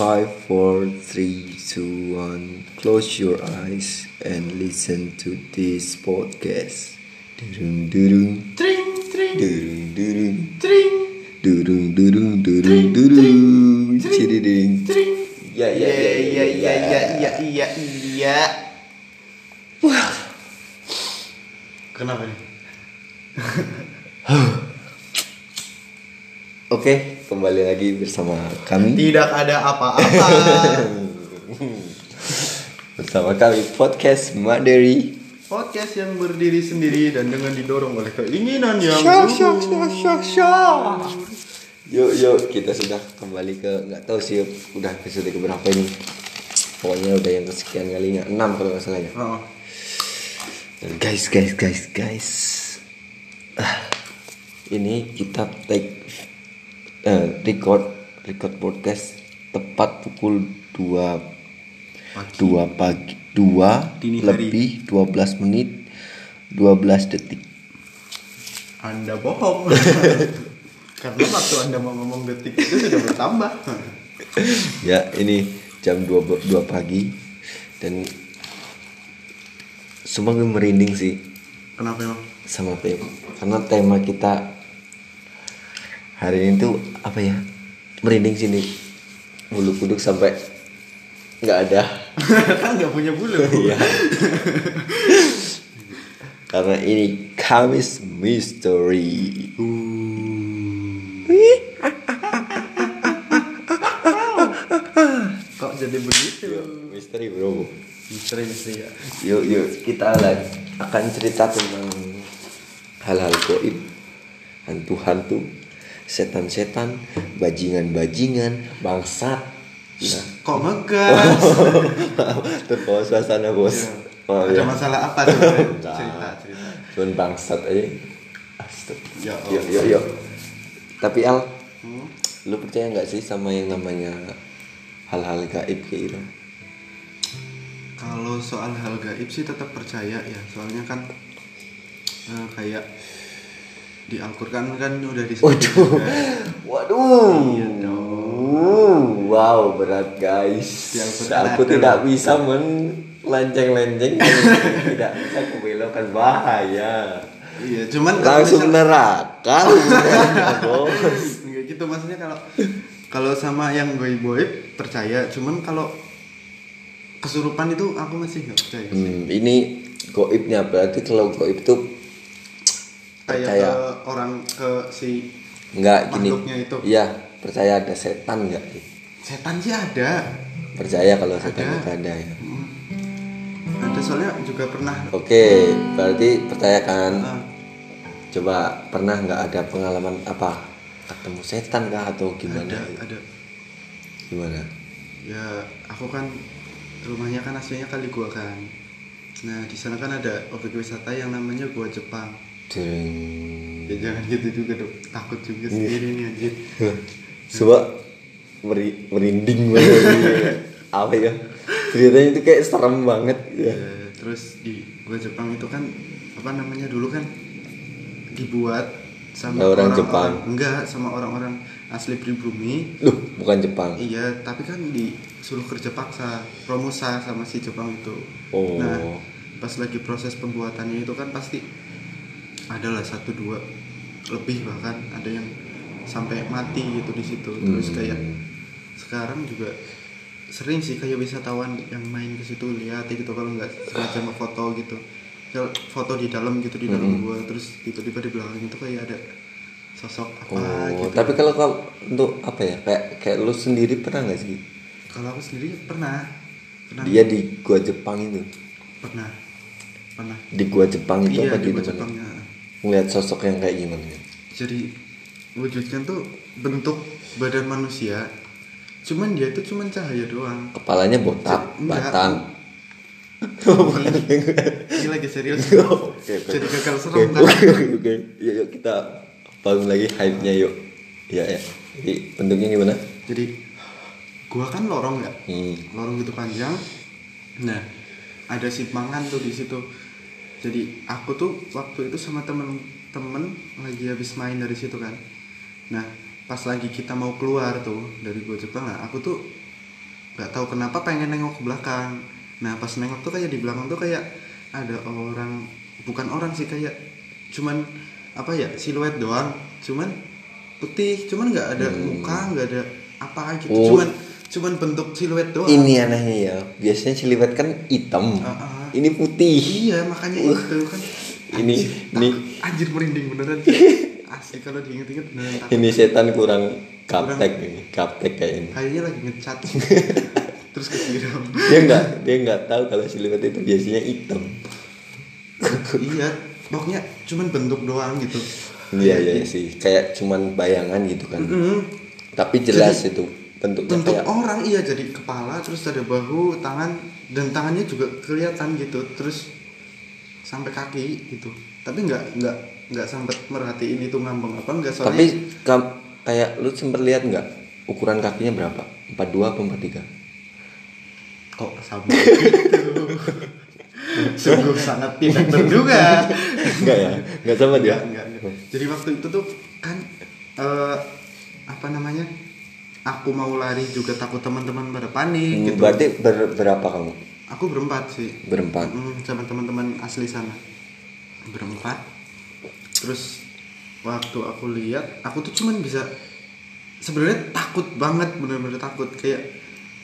Five, four, three, two, one. Close your eyes and listen to this podcast. Durung durung, Tring, tring, durung durung, tring, durung durung, durung durung, ciriding. tring. Ya ya ya iya, iya, iya, iya, iya, iya. Kenapa nih? Oke, kembali lagi bersama kami. Tidak ada apa-apa. Bersama kami podcast Maderi. Podcast yang berdiri sendiri dan dengan didorong oleh keinginan yang luhur. sya, sya, sya, sya. Yuk yuk kita sudah kembali ke nggak tahu sih udah episode keberapa ini. Pokoknya udah yang kesekian kalinya enam kalau nggak salah ya. Oh, Dan guys guys guys guys. Ah, ini kita take eh, record record podcast tepat pukul 2 pagi. 2 pagi 2 Dini hari. lebih 12 menit 12 detik. Anda bohong. Karena waktu Anda mau ngomong detik itu sudah bertambah. ya ini jam 2, 2 pagi dan semua gue merinding sih Kenapa emang? sama tema karena tema kita hari ini tuh apa ya merinding sini bulu kuduk sampai nggak ada kan nggak punya bulu. Iya. karena ini Kamis Mystery Kok jadi begitu? Misteri bro Misteri misteri ya. Yuk yuk kita akan cerita tentang hal-hal goib, hantu-hantu, setan-setan, bajingan-bajingan, bangsat. Nah, Kok ngegas? terbawa suasana bos. Iya. Oh, Ada ya. masalah apa sebenarnya? Nah, cerita cerita. Cuman bangsat aja. Ya Yuk yuk yuk. Tapi Al, Hmm? lu percaya nggak sih sama yang namanya hal-hal gaib kayak gitu? Kalau soal hal gaib sih tetap percaya ya, soalnya kan eh, kayak di Al-Qur'an kan udah disebut Waduh. Waduh. Iya Wow, berat guys. Di Aku ada. tidak bisa melenceng-lenceng. tidak bisa kubelokkan bahaya. Iya, cuman Langsung misal- neraka. hubungannya, Bos. Enggak gitu maksudnya kalau kalau sama yang goib-goib percaya, cuman kalau kesurupan itu aku masih nggak percaya. Hmm, ini goibnya berarti kalau goib itu percaya ke orang ke si enggak gini. itu. Iya, percaya ada setan enggak? setan sih ada. Percaya kalau setan Ada. itu ada ya. Hmm. Ada soalnya juga pernah Oke, berarti percaya kan? ah, Coba pernah nggak ada pengalaman apa ketemu setan kah atau gimana? ada ada Gimana? ya aku kan rumahnya kan aslinya kali gua kan nah di sana kan ada objek wisata yang namanya gua Jepang Jeng. ya jangan gitu juga dong takut juga sendiri nih anjir Coba meri- merinding banget. apa ya? Ceritanya itu kayak serem banget ya. Ya, terus di gua Jepang itu kan apa namanya dulu kan dibuat sama Orang orang-orang- Jepang. enggak sama orang-orang asli pribumi Loh, bukan Jepang. iya tapi kan disuruh kerja paksa promosa sama si Jepang itu Oh. nah pas lagi proses pembuatannya itu kan pasti adalah satu dua lebih bahkan ada yang sampai mati gitu di situ terus Hmm. kayak sekarang juga sering sih kayak wisatawan yang main ke situ lihat gitu kalau nggak sengaja foto gitu foto di dalam gitu di dalam Hmm. gua terus tiba-tiba di belakang itu kayak ada sosok apa Oh, gitu tapi kalau kalau untuk apa ya? Kayak kayak lu sendiri pernah nggak sih? kalau aku sendiri pernah pernah Dia di gua Jepang itu. pernah pernah Di gua Jepang itu iya apa di di gua? Jepangnya Ngeliat sosok yang kayak gimana? jadi wujudnya tuh bentuk badan manusia cuman dia tuh cuman cahaya doang Kepalanya botak, Enggak. batang. ini lagi serius Oke, oke. jadi gagal serem kan oke, oke, oke. Yuk, yuk kita bangun lagi hype-nya yuk. Ya, ya. Jadi bentuknya gimana? jadi gua kan lorong ya Hmm. lorong gitu panjang nah ada simpangan tuh di situ jadi aku tuh waktu itu sama temen-temen lagi habis main dari situ kan nah pas lagi kita mau keluar tuh dari gua Jepang nah aku tuh nggak tahu kenapa pengen nengok ke belakang nah pas nengok tuh kayak di belakang tuh kayak ada orang bukan orang sih kayak cuman apa ya siluet doang cuman putih cuman nggak ada muka nggak ada apa gitu Hmm. Oh. cuman cuman bentuk siluet doang Ini anehnya ya. Biasanya siliwet kan hitam. Ah, ah. Ini putih. iya makanya itu kan Ini Anjir, ini takut- anjir merinding beneran asli kalau diinget-inget beneran takut. ini setan kurang kaptek ini, kaptek kayak ini. kayaknya lagi ngecat terus kesiram Dia nggak dia nggak tahu kalau siliwet itu biasanya hitam. iya pokoknya cuman bentuk doang gitu Iya iya sih. Kayak cuman bayangan gitu kan. Mm. Tapi jelas itu bentuknya bentuk kayak orang iya jadi kepala terus ada bahu tangan dan tangannya juga kelihatan gitu terus sampai kaki gitu tapi nggak nggak nggak sempet merhatiin itu ngambang apa nggak soalnya Tapi kam- kayak lu sempet lihat nggak ukuran kakinya berapa? 42 apa 43? kok sama gitu sungguh sangat tidak terduga Enggak ya? Enggak sama dia. Enggak, enggak, enggak. Jadi waktu itu tuh kan eh, apa namanya? Aku mau lari juga takut teman-teman pada panik Hmm, gitu. Berarti ber- berapa kamu? Aku berempat sih. Berempat. Mm, sama teman-teman asli sana. Berempat. Terus waktu aku lihat, aku tuh cuman bisa sebenarnya takut banget, bener-bener takut kayak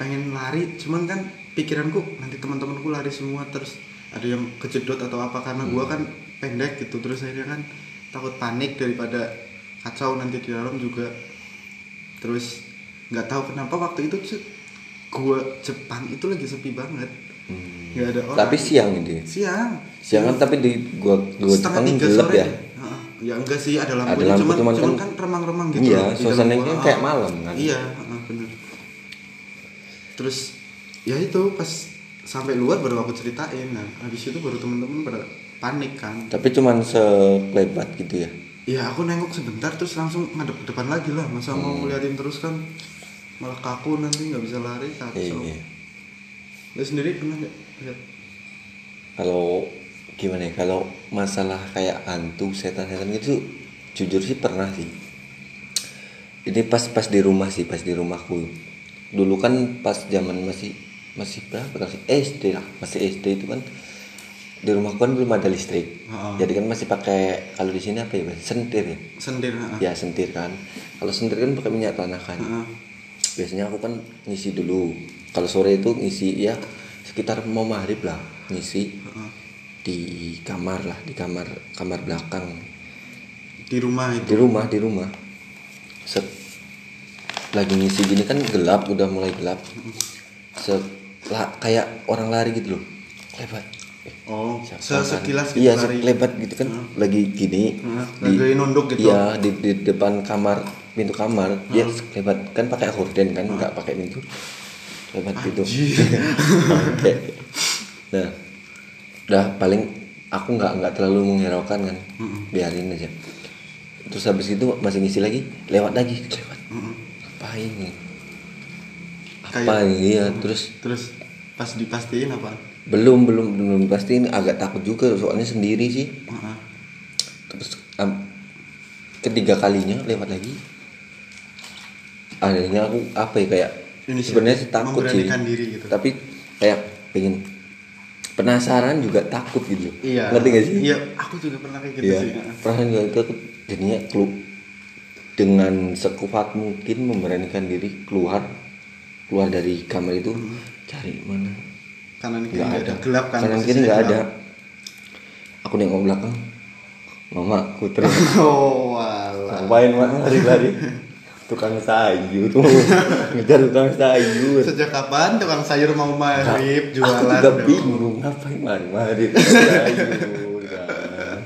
pengen lari, cuman kan pikiranku nanti teman-temanku lari semua terus ada yang kejedot atau apa karena gua kan pendek gitu terus akhirnya kan takut panik daripada kacau nanti di dalam juga terus nggak tahu kenapa waktu itu tuh gua Jepang itu lagi sepi banget nggak ada orang Tapi siang ya? siang Siang kan tapi di gua gua setengah Jepang tiga gelap sore ya. Ya enggak sih ada Ada lampunya lampu, cuman, cuman cuman kan- kan remang-remang gitu Iya, suasananya gua. kayak malam kan. iya bener terus ya itu pas sampai luar baru aku ceritain nah habis itu baru temen-temen pada panik kan Tapi cuman sekelebat gitu ya. ya aku nengok sebentar terus langsung ngadep ke depan lagi lah masa mau Hmm. ngeliatin terus kan malah kaku nanti nggak bisa lari kacau Iya. ya sendiri pernah nggak lihat Kalau gimana ya? Kalau masalah kayak hantu, setan-setan gitu jujur sih pernah sih. Ini pas pas di rumah sih, pas di rumahku. Dulu kan pas zaman masih masih berapa sih? SD lah, masih SD itu kan di rumahku kan belum ada listrik. Heeh. Jadi kan masih pakai kalau di sini apa ya? Sentir ya. sendir heeh. Ya sentir kan. Kalau sentir kan pakai minyak tanah kan. Heeh. Biasanya aku kan ngisi dulu. Kalau sore itu ngisi ya sekitar mau maghrib lah ngisi Heeh. di kamar lah di kamar kamar belakang. Di rumah itu? Di rumah di rumah. Set, lagi ngisi gini kan gelap udah mulai gelap. Set, kayak orang lari gitu loh. Lebat. Oh kan? sekilas gitu iya lari. lebat gitu kan lagi gini Heeh, lagi nunduk gitu. iya di, di depan kamar pintu kamar dia lebat kan pakai horden kan nggak pakai pintu lebat gitu Oke. nah udah paling aku nggak nggak terlalu menghiraukan kan biarin aja. Terus habis itu masih ngisi lagi lewat lagi lewat. Heeh. ngapain nih apa Kayak- ini? Iya terus terus pas dipastiin apa? belum belum belum pasti ini agak takut juga soalnya sendiri sih. Heeh. terus am- ketiga kalinya lewat lagi akhirnya aku apa ya kayak sebenarnya sih takut sih. diri gitu. tapi kayak pengen penasaran juga takut gitu. Iya. Ngerti gak sih? Iya aku juga pernah kayak gitu iya. sih perasaan juga itu jadinya kelu dengan sekuat mungkin memberanikan diri keluar keluar dari kamar itu cari mana? Kanan kiri nggak ada. gelap kan kanan kiri nggak ada. aku nengok belakang. Mama aku terus. Oh ngapain mak? Lari-lari tukang sayur. Ngejar tukang sayur. Sejak kapan tukang sayur mau aku jualan juga dong? bingung ngapain mari mari tukang sayur nah.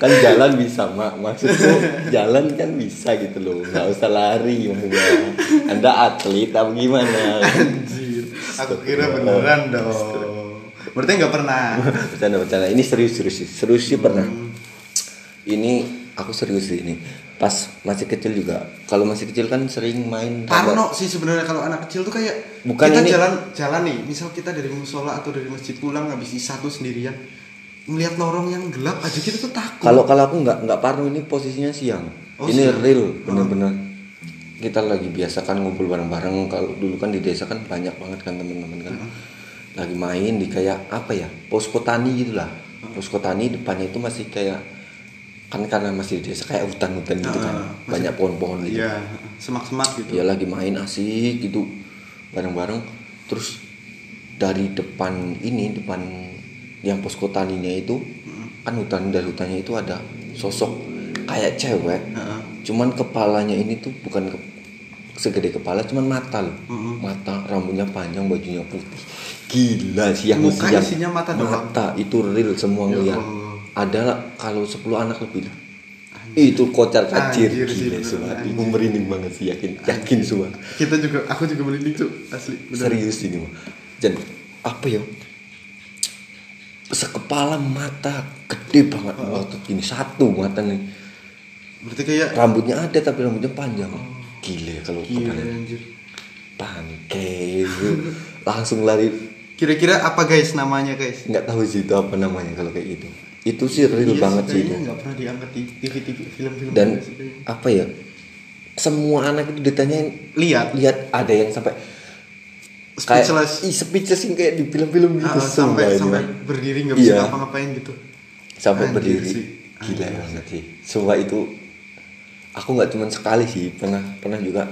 kan jalan bisa mak. Maksudku jalan kan bisa gitu loh. Nggak usah lari maksudnya anda atlet apa gimana? Anjir. Aku kira beneran dong. Berarti nggak pernah? Bercanda bercanda. Ini serius serius serius sih pernah. Ini aku serius sih ini pas masih kecil juga. Kalau masih kecil kan sering main Parno sih sebenarnya kalau anak kecil tuh kayak Bukan kita ini- jalan jalan nih. Misal kita dari musola atau dari masjid pulang habis isya tuh sendirian melihat lorong yang gelap aja kita tuh takut. Kalau kalau aku nggak nggak parno ini posisinya siang. Oh, ini siang. real bener-bener. Kita lagi biasa kan ngumpul bareng-bareng. Kalau dulu kan di desa kan banyak banget kan teman-teman kan. Lagi main di kayak apa ya posko tani gitulah. Posko tani depannya itu masih kayak kan karena masih di desa kayak hutan-hutan gitu kan Ah, masih- banyak pohon-pohon gitu Iya, semak-semak gitu. dia lagi main asik gitu bareng-bareng terus dari depan ini depan yang posko taninya itu kan hutan dari hutannya itu ada sosok kayak cewek Heeh. cuman kepalanya ini tuh bukan ke- segede kepala cuman mata loh Mm-mm. mata rambutnya panjang bajunya putih gila siang Muka siang isinya mata doang? mata itu real semua Ya ngeliat Allah. Ada kalau 10 anak lebih lah itu kocar kacir. Anjir gila semua anjir. Aku merinding banget sih yakin yakin semua Kita juga, aku juga merinding tuh asli. Bener. serius ini mah dan apa ya? Sekepala mata gede banget waktu gini satu mata nih. Berarti kayak rambutnya ada tapi rambutnya panjang. Gile kalau gila kebayang anjir. bangke langsung lari. Kira-kira apa guys namanya guys? nggak tahu sih itu apa namanya kalau kayak gitu itu sih real Iya banget sih nggak pernah diangkat di TV-TV film-film. dan gitu sih kayaknya. apa ya semua anak itu ditanyain lihat lihat ada yang sampai kayak speechless ih speechless yang kayak di film-film gitu Ah, sampai sampai berdiri nggak bisa Iya. ngapa-ngapain gitu. sampai Anjir berdiri sih. gila Anjir. banget sih sumpah itu aku nggak cuma sekali sih pernah pernah juga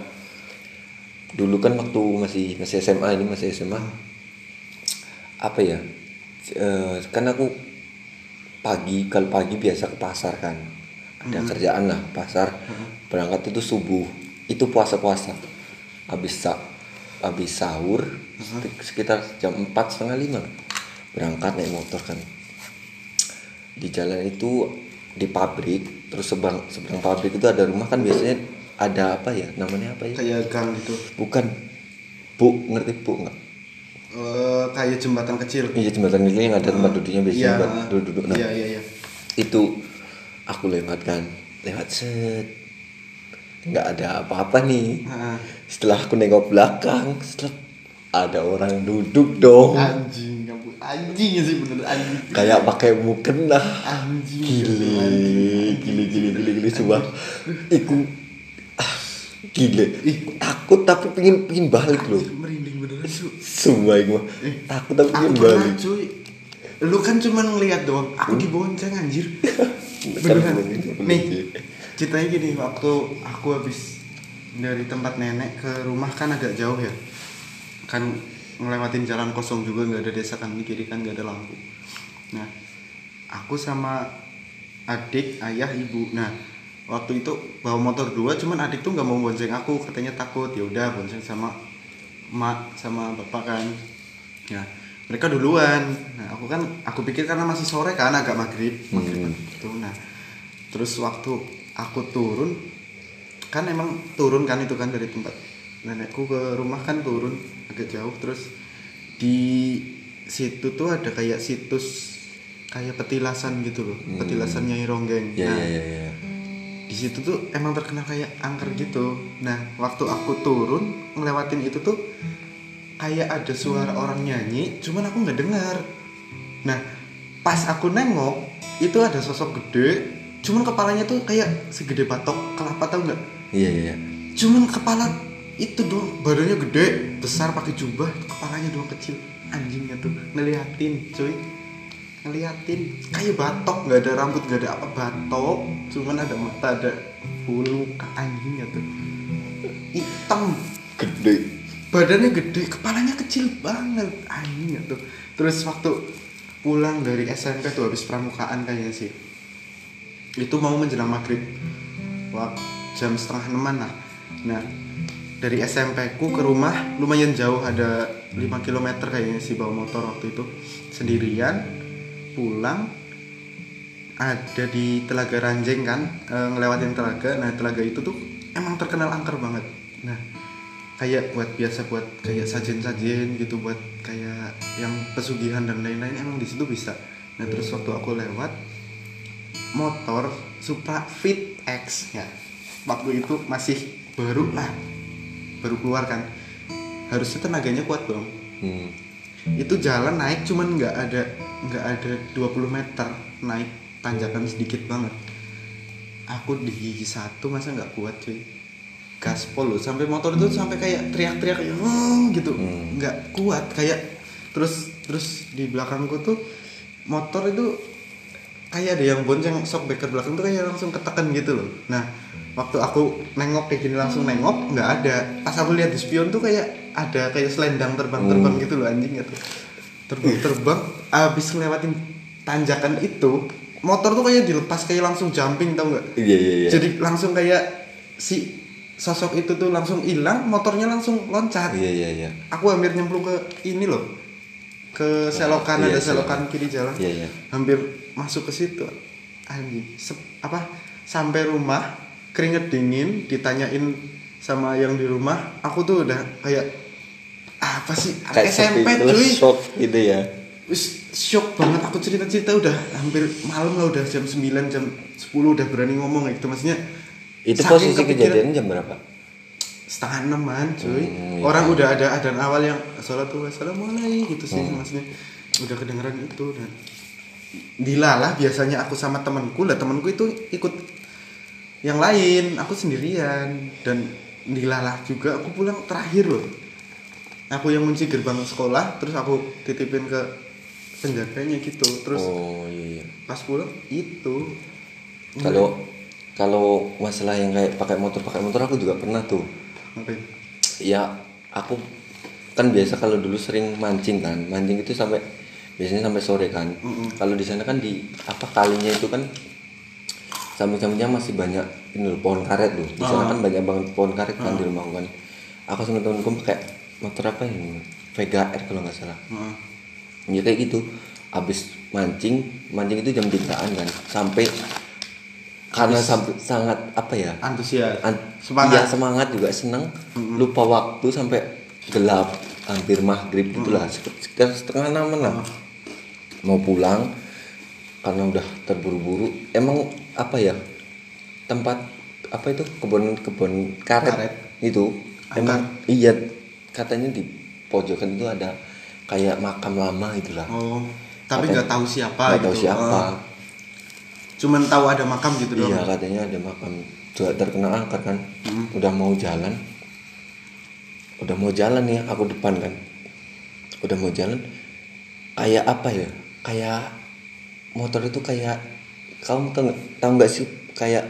dulu kan waktu masih masih SMA ini masih SMA apa ya eh, kan aku pagi kalau pagi biasa ke pasar kan. Ada kerjaan lah pasar. Berangkat itu subuh. Itu puasa puasa habis sa habis sahur sekitar jam empat setengah lima berangkat naik motor kan. Di jalan itu di pabrik terus seberang seberang pabrik itu ada rumah kan biasanya ada apa ya? Namanya apa ya? Kayak gang gitu. bukan. Bu ngerti bu nggak Eh, kayak jembatan kecil. iya jembatan kecil yang ada tempat duduknya biasanya Iya. buat duduk-duduk. Nah Iya iya iya. itu aku lewat kan lewat set. Nggak ada apa-apa nih. Ah, setelah aku nengok belakang setelah ada orang duduk dong. Anjing kamu anjing sih bener anjing. kayak pakai mukena Anjing. gile gile gile gile gile coba. Iku ah, gile. Takut tapi pingin pingin balik loh. Merinding beneran cu. Iku mah. Eh, takut Aku pernah balik cuy. Lu kan cuma ngeliat doang. Aku dibonceng anjir. Kan Beneran. bener, bener Nih, ceritanya gini waktu aku habis dari tempat nenek ke rumah kan agak jauh ya. Kan ngelewatin jalan kosong juga nggak ada desa kan di kiri kan nggak ada lampu. Nah, aku sama adik, ayah, ibu. Nah, waktu itu bawa motor dua, cuman adik tuh nggak mau bonceng aku, katanya takut. Ya udah bonceng sama mak sama bapak kan. Ya, mereka duluan. Nah, aku kan aku pikir karena masih sore kan agak maghrib, maghrib Hmm. gitu. Nah, terus waktu aku turun kan emang turun kan itu kan dari tempat nenekku ke rumah kan turun agak jauh terus di situ tuh ada kayak situs kayak petilasan gitu loh Hmm. petilasan Nyai Ronggeng ya nah ya ya ya di situ tuh emang terkenal kayak angker gitu. Nah waktu aku turun ngelewatin itu tuh kayak ada suara orang nyanyi cuman aku nggak dengar. Nah pas aku nengok itu ada sosok gede cuman kepalanya tuh kayak segede batok kelapa tau nggak? Iya iya iya. cuman kepala itu doang badannya gede besar pakai jubah kepalanya doang kecil. Anjingnya tuh ngeliatin cuy ngeliatin kayak batok nggak ada rambut nggak ada apa batok. Cuman ada mata ada bulu anjingnya tuh hitam. Gede. Badannya gede kepalanya kecil banget anjingnya tuh terus waktu pulang dari SMP tuh habis pramukaan kayaknya sih. Itu mau menjelang maghrib. Waktu jam setengah enaman lah. Nah dari SMP ku ke rumah lumayan jauh ada 5 km kayaknya sih bawa motor waktu itu. Sendirian pulang ada di Telaga Ranjeng kan e, ngelewatin telaga. Nah telaga itu tuh emang terkenal angker banget. Nah kayak buat biasa buat kayak sajen-sajen gitu buat kayak yang pesugihan dan lain-lain emang di situ bisa. Nah terus waktu aku lewat motor Supra Fit X ya waktu itu masih baru lah baru keluar kan. Harusnya tenaganya kuat dong hmm. Itu jalan naik cuman nggak ada nggak ada 20 meter naik tanjakan sedikit banget. Aku di gigi satu masa nggak kuat cuy? Gaspol loh sampai motor itu sampai kayak teriak-teriak "Hmm," gitu. Hmm. nggak kuat kayak terus terus di belakangku tuh motor itu kayak ada yang bonceng shockbreaker belakang tuh kayak langsung ketekan gitu loh. Nah waktu aku nengok kayak gini langsung nengok nggak ada. Pas aku lihat di spion tuh kayak ada kayak selendang terbang-terbang Hmm. gitu loh anjing gitu. Terbang-terbang abis ngelewatin tanjakan itu motor tuh kayak dilepas kayak langsung jumping tau nggak? Iya iya iya. Jadi langsung kayak si sosok itu tuh langsung hilang motornya langsung loncat. Iya iya iya. Aku hampir nyemplung ke ini loh ke selokan iya, ada selokan. selokan kiri jalan. Iya iya. Hampir masuk ke situ. Anjing apa sampai rumah keringet dingin ditanyain sama yang di rumah aku tuh udah kayak apa sih? Kayak SMP cuy. shock gitu ya? Wis shock banget. Aku cerita-cerita udah hampir malam lah udah jam 9 jam 10 udah berani ngomong gitu. Maksudnya itu posisi kejadian jam berapa? Setengah enaman cuy. Hmm, iya. orang udah ada adan awal yang sholat wassalam mulai gitu sih Hmm. maksudnya. Udah kedengeran itu dan dilalah biasanya aku sama temanku. Lah temanku itu ikut yang lain. Aku sendirian dan dilalah juga aku pulang terakhir loh. Aku yang kunci gerbang sekolah terus aku titipin ke penjaganya gitu. Terus oh iya iya. pas pulang itu. Kalau kalau masalah yang kayak pakai motor pakai motor aku juga pernah tuh. Apa ya? aku kan biasa kalau dulu sering mancing kan. Mancing itu sampai biasanya sampai sore kan. Mm-mm. kalau di sana kan di apa kalinya itu kan samping-sampingnya masih banyak ini loh, pohon karet loh. Di sana Ah. kan banyak banget pohon karet kan di rumahku kan. Aku sama temenku pakai motor apa yang Vega R kalau nggak salah. Heeh. ya kayak gitu. Habis mancing mancing itu jam 3an kan. Sampai karena sampai sangat apa ya? Antusias. An- semangat. iya, semangat juga seneng. Lupa waktu sampai gelap hampir maghrib gitulah Sek- sekitar setengah enam lah. Mau pulang karena udah terburu-buru. Emang apa ya tempat apa itu kebun kebun karet, Karet. itu emang iya katanya di pojokan itu ada kayak makam lama itulah Oh, tapi nggak tahu siapa nggak tahu gitu. siapa Oh, cuman tahu ada makam gitu doang. Iya katanya ada makam juga terkena angker kan. Hmm. Udah mau jalan. Udah mau jalan nih aku depan kan. Udah mau jalan. Kayak apa ya? Kayak motor itu kayak kamu tahu nggak tahu nggak sih kayak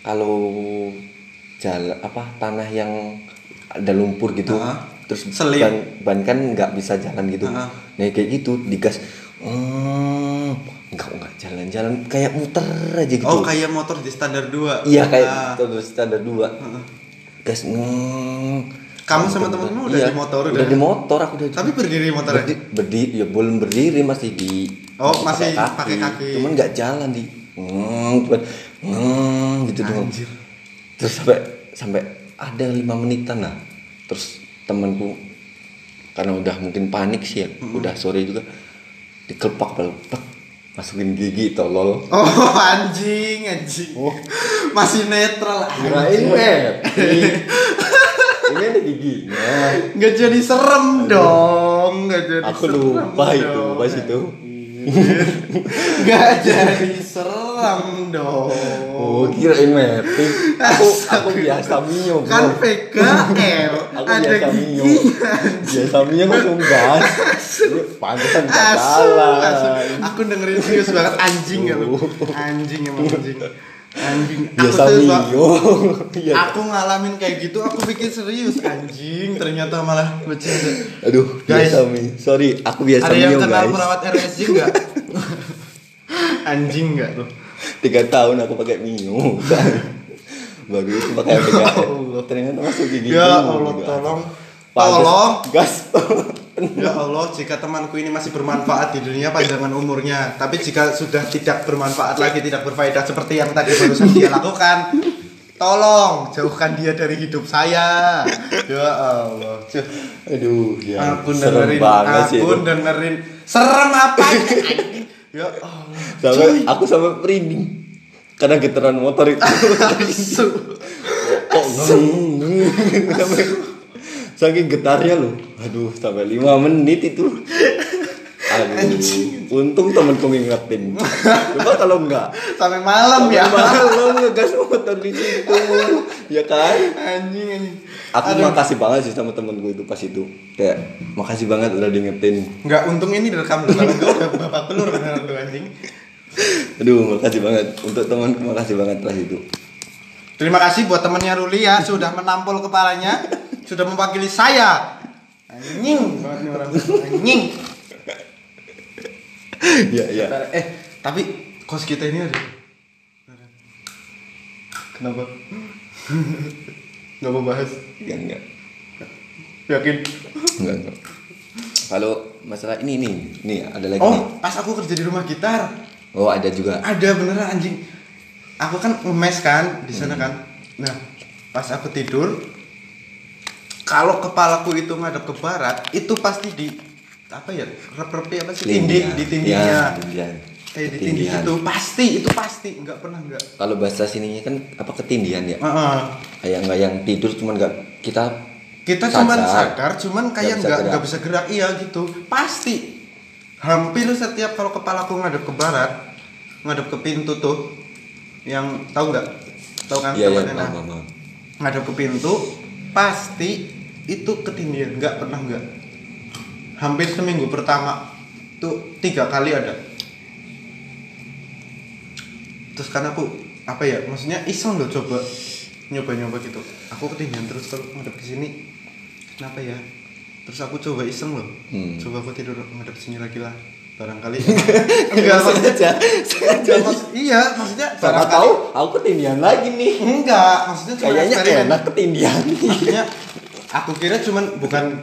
kalau jalan apa tanah yang ada lumpur gitu Ah, terus selip. ban, ban kan nggak bisa jalan gitu Ah. nah kayak gitu digas hmm, nggak nggak jalan-jalan kayak muter aja gitu Oh, kayak motor di standar 2. iya kayak Ah. terus standar dua Heeh. gas hmm. Kamu sama temenmu udah Iya, di motor, udah, udah? di motor aku udah Tapi berdiri motornya? berdiri, berdiri ya belum berdiri masih di Oh, masih pakai kaki. cuman nggak jalan di hmm, hmm, gitu doang Anjir. terus sampai sampai ada lima menitan lah terus temanku karena udah mungkin panik sih ya udah sore juga dikelepak baru plek, masukin gigi tolol Oh, anjing, anjing. Masih netral. anjing. ini ada giginya Nggak jadi serem dong, nggak jadi aku serem lupa itu dong. pas itu Nggak jadi serem dong. oh kirain metik. Aku aku biasa mio bro. Kan PKL aku ada biasa mio biasa mio langsung gas. Ini pantesan gak asu. Aku dengerin serius banget. Anjing ya lu. Anjing emang anjing. Anjing. Aku biasa tuh, Pak, mio Iya. Aku ngalamin kayak gitu, aku pikir serius anjing, ternyata malah bercanda. aduh Guys. biasa mio sorry aku biasa Ada yang kenal guys perawat RSJ enggak? anjing enggak tuh? tiga tahun aku pakai mio baru itu pakai Ya PKL Allah. ternyata masuk gigi Ya dulu Allah, juga. tolong. Tolong. gas Ya Allah, jika temanku ini masih bermanfaat di dunia panjangan umurnya, tapi jika sudah tidak bermanfaat lagi, tidak berfaedah seperti yang tadi barusan dia lakukan, tolong jauhkan dia dari hidup saya. Ya Allah. Aduh ya Aku serem dengerin, aku dengerin. Serem apa? ya Allah. sampai aku sampai merinding karena getaran motor itu kok sampai saking getarnya loh aduh sampai lima menit itu Aduh, untung temenku ngingetin. Coba kalau enggak, sampai malam ya malam ngegas motor di situ, ya kan? anjing anjing Aku Aduh. makasih banget sih sama temenku itu pas itu. Kayak makasih banget udah diingetin. nggak untung ini direkam dulu kalau enggak udah bapak telur beneran tuh anjing Aduh, makasih banget untuk temanku makasih banget pas itu. terima kasih buat temannya Ruli ya sudah menampol kepalanya sudah mewakili saya. Anjing. Nih anjing. Iya, iya. eh tapi kos kita ini ada. Kenapa? Nggak mau bahas. Enggak, enggak. yakin? Enggak, enggak. Kalau masalah ini nih, nih ada lagi nih. oh pas aku kerja di rumah gitar. Oh, ada juga. ada beneran anjing. Aku kan ngemes kan di sana kan. Nah pas aku tidur kalau kepalaku itu ngadep ke barat itu pasti di apa ya rep-repi apa sih tindih di tindihnya Ya, eh di tindih Ketindihan. itu pasti itu pasti nggak pernah nggak Kalau bahasa sininya kan apa ketindihan ya? Heeh. Kayak enggak yang tidur cuman enggak kita kita Sadar. cuman sadar cuman kayak Nggak bisa nggak nggak bisa gerak iya gitu pasti hampir setiap kalau kepalaku ngadep ke barat ngadep ke pintu tuh yang tahu nggak tahu kan Iya, paham. ngadep ke pintu pasti itu ketindihan nggak pernah nggak hampir seminggu pertama tuh tiga kali ada terus kan aku apa ya maksudnya iseng loh coba nyoba nyoba gitu aku ketindihan terus kalau ngadep ke sini kenapa ya terus aku coba iseng loh Hmm. coba aku tidur ngadep sini lagi lah barangkali enggak maksudnya sengaja, iya maksudnya Siapa barangkali tahu aku ketindihan lagi nih. enggak maksudnya Kayaknya eksperimen. enak ketindihan. Maksudnya aku kira cuman bukan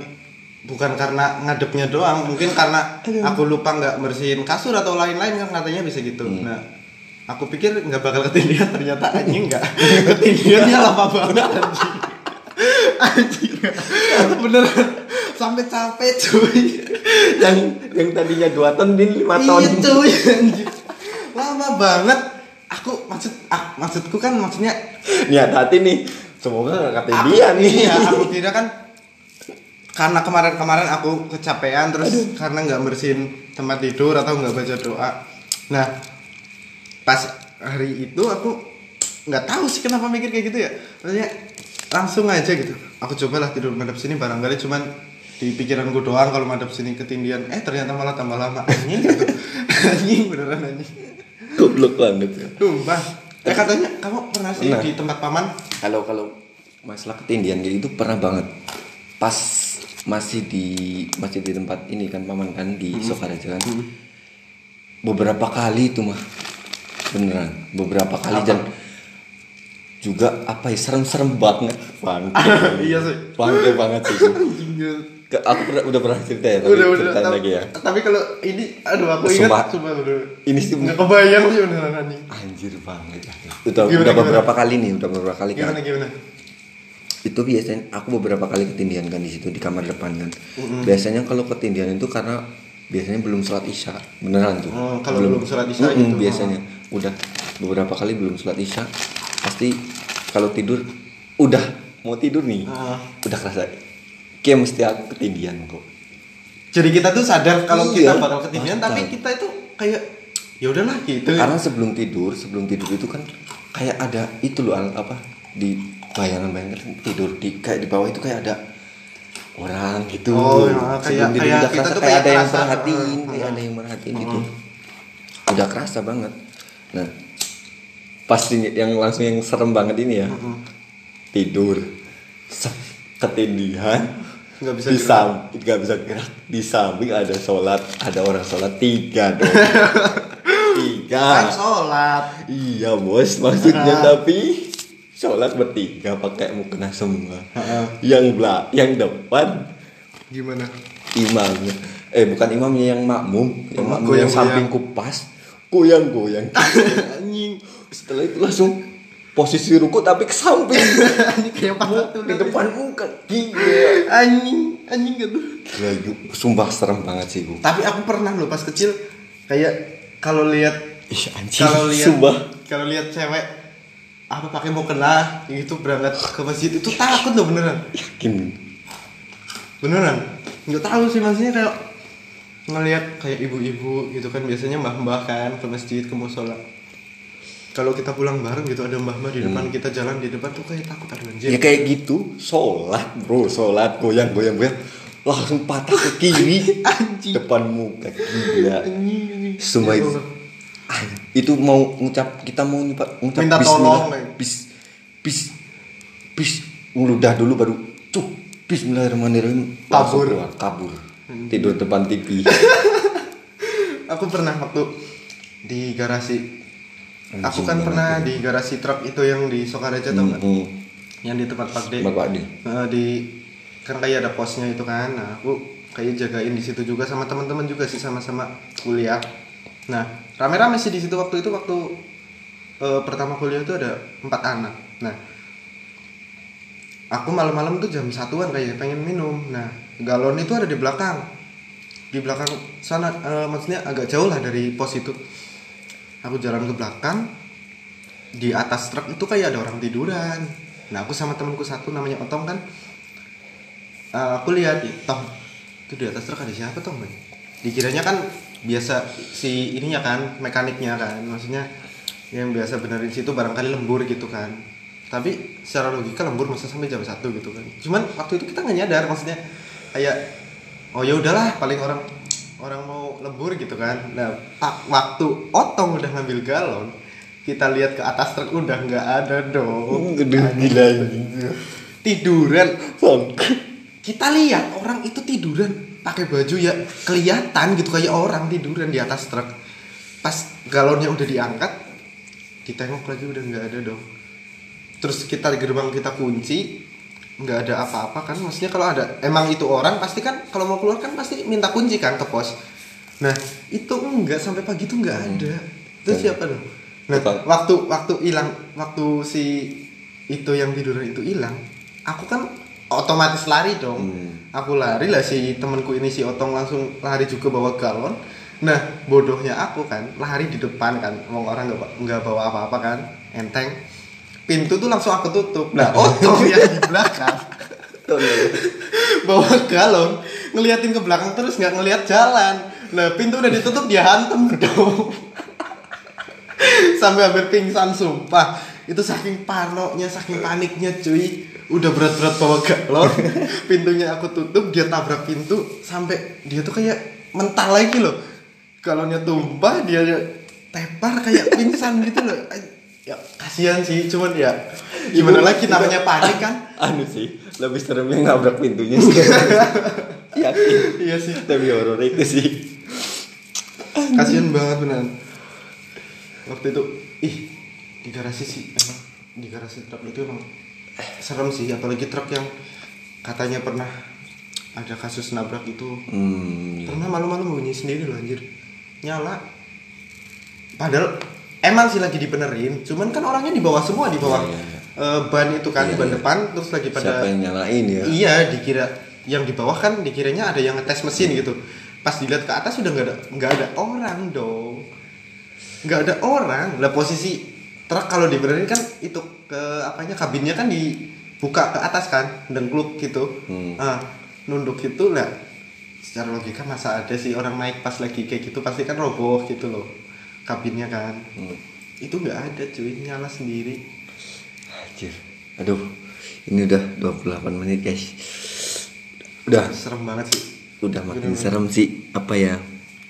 bukan karena ngadepnya doang, mungkin karena aku lupa nggak bersihin kasur atau lain-lain kan katanya bisa gitu. Hmm. Nah, aku pikir nggak bakal ketindihan ternyata anjing nggak. Ketindihannya lama banget anjing. Anjing. Beneran sampai capek cuy. yang yang tadinya 2 ton din 5 ton. Iya cuy anjing. Lama banget. Aku maksud ah, maksudku kan maksudnya Nih hati nih. Semoga enggak ketindihan Aku- nih. Iya, aku kira kan karena kemarin-kemarin aku kecapean terus karena nggak bersihin tempat tidur atau nggak baca doa. Nah, pas hari itu aku nggak tahu sih kenapa mikir kayak gitu ya. Maksudnya langsung aja gitu. Aku cobalah tidur madep sini barangkali cuman di pikiranku doang kalau madep sini ketindian. Eh ternyata malah tambah lama. Anjing gitu. anjing beneran anjing. Goblok banget ya. Tumpah. Eh katanya kamu pernah sih Pernah. di tempat paman? Kalau kalau masalah ketindihan gitu itu pernah banget. Pas masih di masih di tempat ini kan paman kan di Sokaraja kan. Beberapa kali itu mah beneran beberapa kali dan juga apa ya serem-serem banget bangke Iya sih. bangke banget sih itu. Ke- aku pernah- udah pernah cerita ya tapi udah udah. ceritain tapi, lagi ya. tapi kalau ini aduh aku ingat Sumpah. coba udah. Ini sih nggak kebayang sih beneran anjing. Anjir banget udah, Gimana, udah gimana? beberapa kali nih udah beberapa kali kan gimana gimana? Itu biasanya aku beberapa kali ketindihan kan di situ di kamar depan kan. Biasanya kalau ketindihan itu karena biasanya belum sholat isya beneran tuh. Oh, kalau belum. sholat isya gitu. biasanya. Udah beberapa kali belum sholat isya pasti kalau tidur udah mau tidur nih Ah. udah kerasa kayak mesti aku ketindihan kok. Jadi kita tuh sadar kalau Iya, kita bakal ketindihan bakal. tapi kita itu kayak ya udahlah gitu. Karena sebelum tidur sebelum tidur itu kan kayak ada itu loh apa di bayangan-bayangan tidur di kayak di bawah itu kayak ada orang gitu. Oh, ya, Sebelum kayak- tidur kayak udah kita kerasa tuh kayak kayak ada yang perhatiin uh, kayak uh. ada yang merhatiin gitu. Udah kerasa banget. Nah pasti yang langsung yang serem banget ini ya. Tidur. Sep, ketindihan Nggak bisa di samping nggak bisa gerak. Di samping ada sholat. Ada orang sholat tiga dong. Tiga. Kan sholat. Iya bos, maksudnya tapi sholat bertiga pakai mukena semua. Yang belak, yang depan gimana? imamnya. Eh bukan imamnya yang makmum, yang Oh, makmum yang samping kupas, goyang-goyang. anjing. Setelah itu langsung posisi ruku tapi ke samping. anjing kayak patah di depan muka. Gila. anjing anjing gitu Gila, sumpah serem banget sih gua. tapi aku pernah loh pas kecil kayak kalau lihat Ih anjing, kalau lihat kalau lihat cewek apa pakai mau kena gitu berangkat ke masjid itu takut loh beneran Yakin. beneran nggak tahu sih maksudnya kayak ngelihat kayak ibu-ibu gitu kan biasanya mbah-mbah kan ke masjid ke musola kalau kita pulang bareng gitu ada mbah-mbah di depan kita jalan di depan tuh kayak takut ada anjir Ya kayak gitu, sholat bro, sholat goyang goyang goyang, langsung patah ke kiri, Anjing. depan muka. Gila. Semua Ya itu. Ah, itu mau ngucap kita mau ngucap, ngucap Minta tolong, men. bis, bis, bis, ngeludah dulu baru cuk, Bismillahirrahmanirrahim, Kabur. keluar, kabur, tidur depan TV. aku pernah waktu di garasi aku kan pernah di garasi truk itu yang di Sokaraja tau nggak? Hmm, yang di tempat Pak D. Bapak Adi. Eh, di kan kayak ada posnya itu kan. Nah aku kayak jagain di situ juga sama teman-teman juga sih sama-sama kuliah. Nah rame-rame sih di situ waktu itu waktu eh, pertama kuliah itu ada empat anak. Nah aku malam-malam tuh jam satuan kayak pengen minum. Nah galon itu ada di belakang. Di belakang sana eh, maksudnya agak jauh lah dari pos itu aku jalan ke belakang di atas truk itu kayak ada orang tiduran. Nah aku sama temanku satu namanya Otong kan. Eh, aku lihat ih, Tong itu di atas truk ada siapa Tong Bang? dikiranya kan biasa si ininya kan mekaniknya kan. Maksudnya yang biasa benerin situ barangkali lembur gitu kan. Tapi secara logika lembur masa sampai jam satu gitu kan. Cuman waktu itu kita nggak nyadar maksudnya kayak oh ya udahlah paling orang orang mau lembur gitu kan. Nah pak waktu otong udah ngambil galon kita lihat ke atas truk udah nggak ada dong. Gede gila tiduran. Kita lihat orang itu tiduran pakai baju ya kelihatan gitu kayak orang tiduran di atas truk. Pas galonnya udah diangkat ditengok lagi udah nggak ada dong. Terus kita gerbang kita kunci nggak ada apa-apa kan maksudnya kalau ada emang itu orang pasti kan kalau mau keluar kan pasti minta kunci kan ke pos. Nah itu enggak sampai pagi tuh nggak ada. Terus siapa dong nah Bukan. waktu waktu hilang waktu si itu yang tiduran itu hilang aku kan otomatis lari dong. Hmm. aku lari lah si temanku ini si otong langsung lari juga bawa galon. Nah bodohnya aku kan lari di depan kan mau orang nggak nggak bawa apa-apa kan enteng pintu tuh langsung aku tutup. Nah otong yang di belakang. Bawa galon ngeliatin ke belakang terus nggak ngeliat jalan. Nah pintu udah ditutup dia hantem dong. Sampai hampir pingsan sumpah. Itu saking parnonya saking paniknya cuy. Udah berat-berat bawa galon. Pintunya aku tutup dia tabrak pintu sampai dia tuh kayak mental lagi loh. Galonnya tumpah dia tepar kayak pingsan gitu loh ya kasihan sih cuman ya gimana lagi namanya panik kan? Anu sih lebih serem yang nabrak pintunya sih. Yakin. Iya sih. Tapi horor itu sih. Kasihan banget beneran waktu itu ih di garasi sih emang di garasi truk itu emang serem sih apalagi truk yang katanya pernah ada kasus nabrak itu. Hmm, iya. pernah malu-malu bunyi sendiri loh anjir. Nyala. Padahal emang sih lagi dibenerin cuman kan orangnya di bawah semua di bawah Iya, iya, iya. eh, ban itu kan Iya, ban iya. depan terus lagi pada siapa yang nyalain ya Iya, dikira yang di bawah kan dikiranya ada yang ngetes mesin gitu. Pas dilihat ke atas sudah nggak ada nggak ada orang dong. Nggak ada orang. Lah posisi truk kalau dibenerin kan itu ke apanya kabinnya kan dibuka ke atas kan dan kluk gitu. Hmm. Ah, nunduk gitu lah. Secara logika masa ada sih orang naik pas lagi kayak gitu pasti kan roboh gitu loh kabinnya kan. Hmm. Itu nggak ada cuy nyala sendiri. Anjir. Aduh, ini udah 28 menit guys. Udah, Serem banget sih. udah makin Bener-bener. serem sih. Apa ya?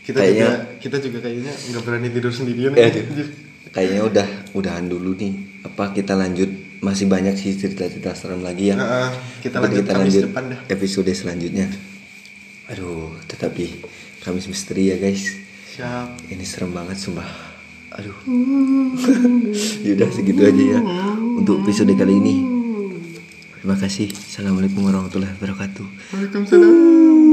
kita kayaknya, juga kita juga kayaknya nggak berani tidur sendirian Eh, aduh. kayaknya udah, udahan dulu nih. Apa kita lanjut? Masih banyak sih cerita-cerita serem lagi ya. Heeh, kita lanjut Kamis depan dah. episode selanjutnya. Aduh, tetapi Kamis misteri ya guys. Siap Ini serem banget sumpah. Aduh. Yaudah segitu aja ya untuk episode kali ini. Terima kasih. Assalamualaikum warahmatullahi wabarakatuh. Waalaikumsalam